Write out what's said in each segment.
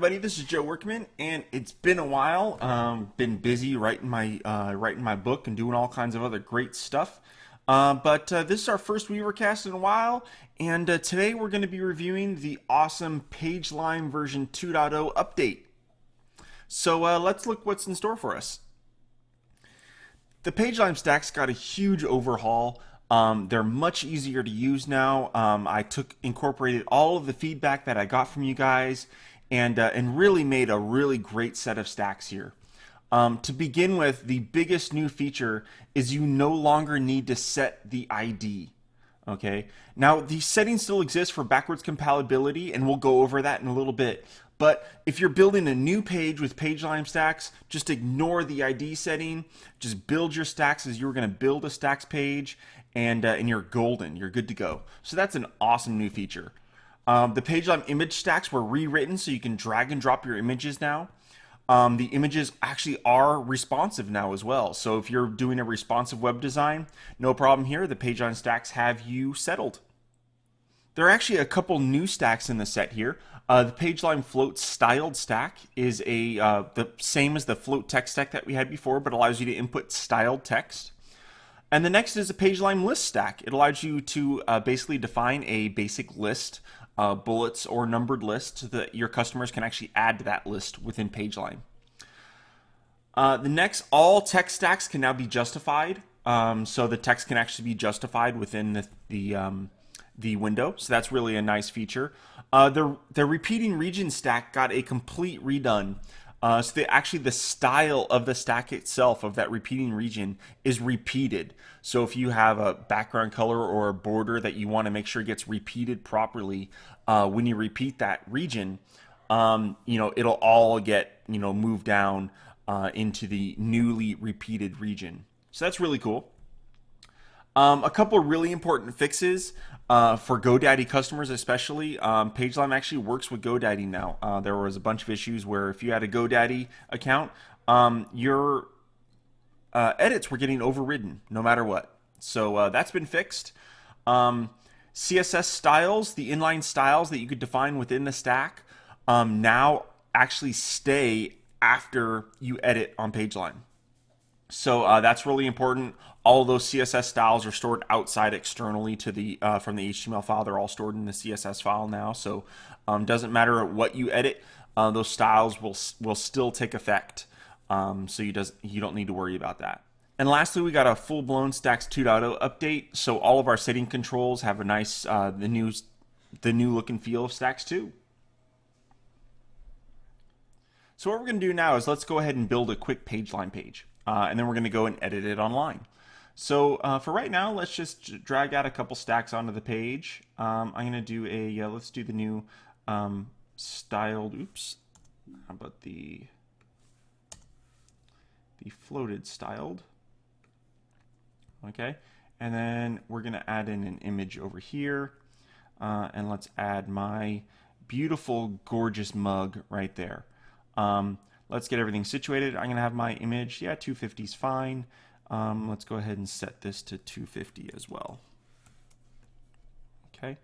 everybody. This is Joe Workman, and it's been a while. Um, been busy writing my uh, writing my book and doing all kinds of other great stuff. Uh, but uh, this is our first Weavercast in a while, and uh, today we're going to be reviewing the awesome PageLime version 2.0 update. So uh, let's look what's in store for us. The PageLime stacks got a huge overhaul. Um, they're much easier to use now. Um, I took incorporated all of the feedback that I got from you guys, and uh, and really made a really great set of stacks here. Um, to begin with, the biggest new feature is you no longer need to set the ID. Okay. Now the settings still exist for backwards compatibility, and we'll go over that in a little bit. But if you're building a new page with PageLime stacks, just ignore the ID setting. Just build your stacks as you were going to build a stacks page, and uh, and you're golden. You're good to go. So that's an awesome new feature. Um, the PageLime image stacks were rewritten, so you can drag and drop your images now. Um, the images actually are responsive now as well. So if you're doing a responsive web design, no problem here. The PageLime stacks have you settled. There are actually a couple new stacks in the set here. Uh, the PageLime Float styled stack is a uh, the same as the Float text stack that we had before, but allows you to input styled text. And the next is a PageLime list stack. It allows you to uh, basically define a basic list, uh, bullets or numbered list, so that your customers can actually add to that list within PageLime. Uh, the next, all text stacks can now be justified. Um, so the text can actually be justified within the, the, um, the window. So that's really a nice feature. Uh, the, the repeating region stack got a complete redone. Uh, so the, actually the style of the stack itself of that repeating region is repeated. So if you have a background color or a border that you want to make sure gets repeated properly, uh, when you repeat that region, um, you know it'll all get you know moved down uh, into the newly repeated region. So that's really cool. Um, a couple really important fixes uh, for GoDaddy customers, especially. Um, PageLime actually works with GoDaddy now. Uh, there was a bunch of issues where if you had a GoDaddy account, um, your uh, edits were getting overridden no matter what. So uh, that's been fixed. Um, CSS styles, the inline styles that you could define within the stack, um, now actually stay after you edit on PageLime. So uh, that's really important. All those CSS styles are stored outside externally to the uh, from the HTML file. They're all stored in the CSS file now. So um, doesn't matter what you edit, uh, those styles will will still take effect. Um, so you does you don't need to worry about that. And lastly, we got a full blown Stacks 2.0 update. So all of our setting controls have a nice uh, the new the new look and feel of Stacks 2. So what we're going to do now is let's go ahead and build a quick PageLime page uh, and then we're going to go and edit it online. So uh, for right now, let's just drag out a couple stacks onto the page. Um, I'm going to do a, let's do the new um, styled, oops, how about the, the floated styled. Okay, and then we're going to add in an image over here. Uh, and let's add my beautiful, gorgeous mug right there. Um, Let's get everything situated. I'm going to have my image. Yeah, 250 is fine. Um, let's go ahead and set this to 250 as well. Okay,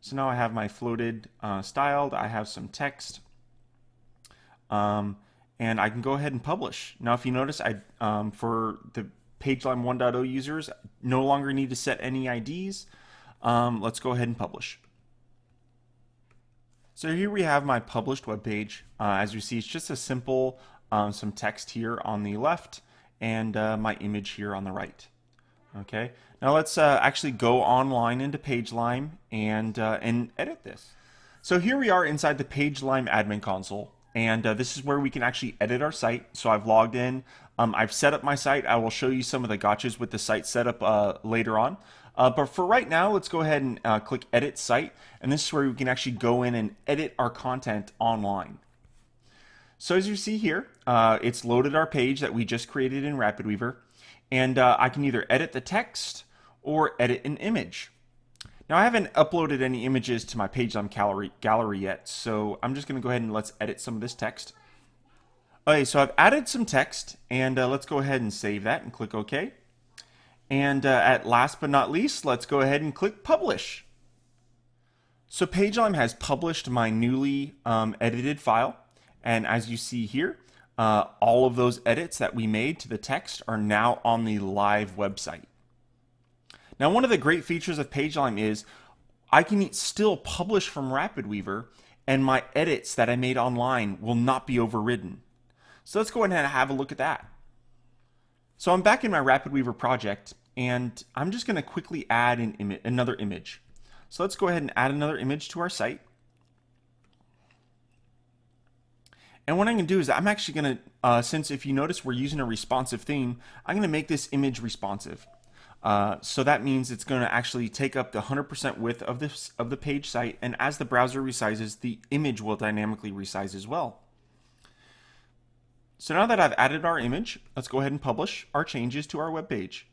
so now I have my floated uh, styled. I have some text. Um, and I can go ahead and publish. Now, if you notice, I um, for the PageLime 1.0 users, no longer need to set any IDs. Um, let's go ahead and publish. So here we have my published web page. Uh, as you see, it's just a simple, um, some text here on the left and uh, my image here on the right. Okay, now let's uh, actually go online into PageLime and, uh, and edit this. So here we are inside the PageLime admin console and uh, this is where we can actually edit our site. So I've logged in, um, I've set up my site. I will show you some of the gotchas with the site setup uh, later on. Uh, but for right now, let's go ahead and uh, click Edit Site. And this is where we can actually go in and edit our content online. So as you see here, uh, it's loaded our page that we just created in RapidWeaver. And uh, I can either edit the text or edit an image. Now I haven't uploaded any images to my PageLime gallery, gallery yet, so I'm just going to go ahead and let's edit some of this text. Okay, so I've added some text, and uh, let's go ahead and save that and click OK. And uh, at last but not least, let's go ahead and click Publish. So PageLime has published my newly um, edited file. And as you see here, uh, all of those edits that we made to the text are now on the live website. Now, one of the great features of PageLime is I can still publish from RapidWeaver and my edits that I made online will not be overridden. So let's go ahead and have a look at that. So I'm back in my RapidWeaver project and I'm just going to quickly add an Im another image. So let's go ahead and add another image to our site. And what I'm going to do is I'm actually going to, uh, since if you notice we're using a responsive theme, I'm going to make this image responsive. Uh, so that means it's going to actually take up the 100% width of this of the page site, and as the browser resizes, the image will dynamically resize as well. So now that I've added our image, let's go ahead and publish our changes to our web page.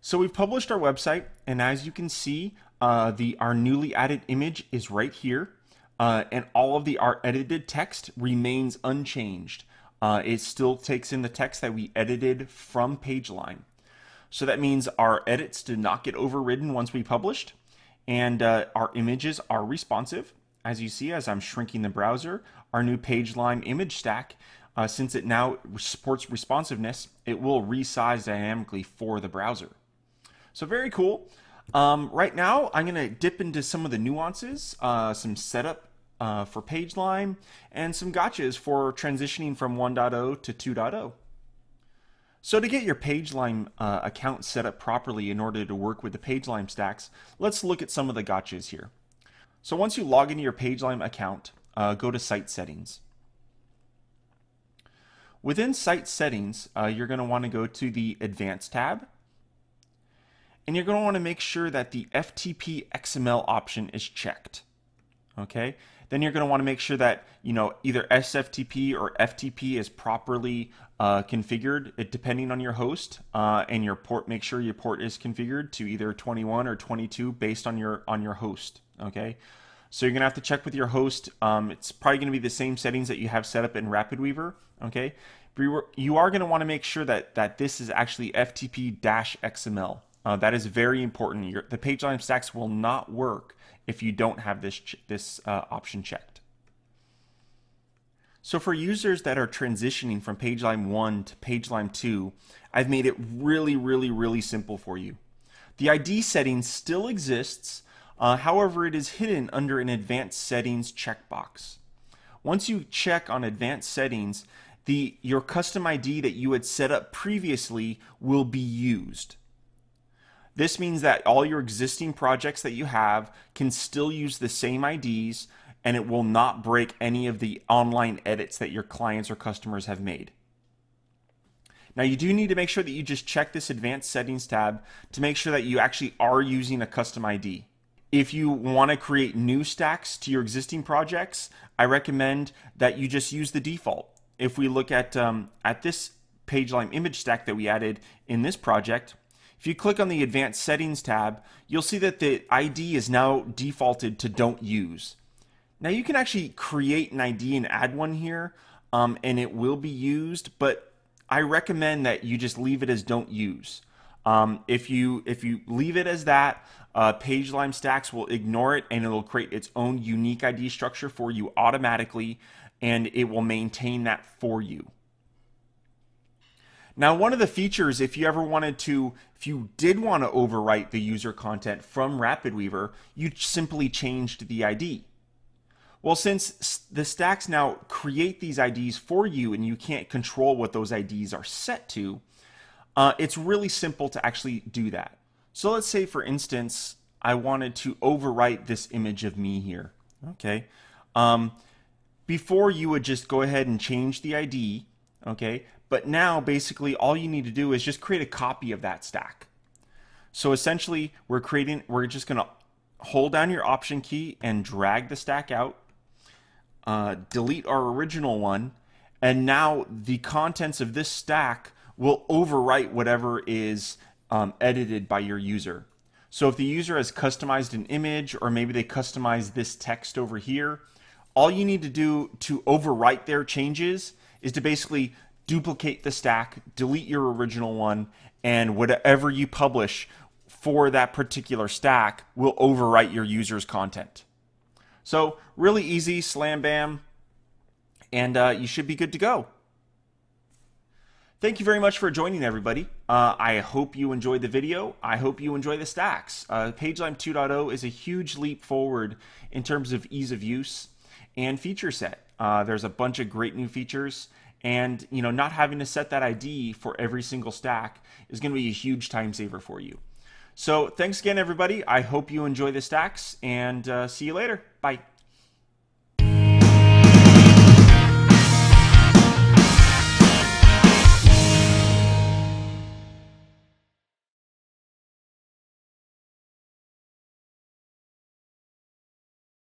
So we've published our website, and as you can see, uh, the our newly added image is right here, uh, and all of the our edited text remains unchanged. Uh, it still takes in the text that we edited from PageLime. So that means our edits did not get overridden once we published, and uh, our images are responsive. As you see, as I'm shrinking the browser, our new PageLime image stack, uh, since it now supports responsiveness, it will resize dynamically for the browser. So very cool. Um, right now, I'm going to dip into some of the nuances, uh, some setup uh, for PageLime, and some gotchas for transitioning from 1.0 to 2.0. So to get your PageLime uh, account set up properly in order to work with the PageLime stacks, let's look at some of the gotchas here. So once you log into your PageLime account, uh, go to Site Settings. Within Site Settings, uh, you're going to want to go to the Advanced tab, and you're going to want to make sure that the FTP XML option is checked. Okay, then you're going to want to make sure that you know either SFTP or FTP is properly uh, configured, depending on your host uh, and your port. Make sure your port is configured to either 21 or 22 based on your on your host. Okay, so you're to have to check with your host. Um, it's probably to be the same settings that you have set up in RapidWeaver. Okay, you are to want to make sure that that this is actually FTP-XML. Uh, that is very important. Your, the PageLime stacks will not work if you don't have this, this uh, option checked. So for users that are transitioning from PageLime 1 to PageLime 2, I've made it really, really, really simple for you. The ID setting still exists, uh, however, it is hidden under an Advanced Settings checkbox. Once you check on Advanced Settings, the, your custom ID that you had set up previously will be used. This means that all your existing projects that you have can still use the same IDs and it will not break any of the online edits that your clients or customers have made. Now, you do need to make sure that you just check this advanced settings tab to make sure that you actually are using a custom ID. If you want to create new stacks to your existing projects, I recommend that you just use the default. If we look at, um, at this PageLime image stack that we added in this project, if you click on the Advanced Settings tab, you'll see that the ID is now defaulted to Don't Use. Now you can actually create an ID and add one here, um, and it will be used, but I recommend that you just leave it as Don't Use. Um, if you if you leave it as that, uh, PageLime Stacks will ignore it and it'll create its own unique ID structure for you automatically, and it will maintain that for you. Now, one of the features, if you ever wanted to, if you did want to overwrite the user content from RapidWeaver, you simply changed the ID. Well, since the stacks now create these IDs for you and you can't control what those IDs are set to, uh, it's really simple to actually do that. So let's say, for instance, I wanted to overwrite this image of me here. Okay. Um, before you would just go ahead and change the ID. Okay. But now basically all you need to do is just create a copy of that stack. So essentially we're creating, we're just going to hold down your option key and drag the stack out, uh, delete our original one, and now the contents of this stack will overwrite whatever is um, edited by your user. So if the user has customized an image or maybe they customize this text over here, all you need to do to overwrite their changes is to basically duplicate the stack, delete your original one, and whatever you publish for that particular stack will overwrite your user's content. So really easy, slam bam. and uh, you should be good to go. Thank you very much for joining, everybody. Uh, I hope you enjoyed the video. I hope you enjoy the stacks. Uh, PageLime 2.0 is a huge leap forward in terms of ease of use and feature set. Uh, there's a bunch of great new features, and you know, not having to set that ID for every single stack is going to be a huge time saver for you. So, thanks again, everybody. I hope you enjoy the stacks, and uh, see you later. Bye.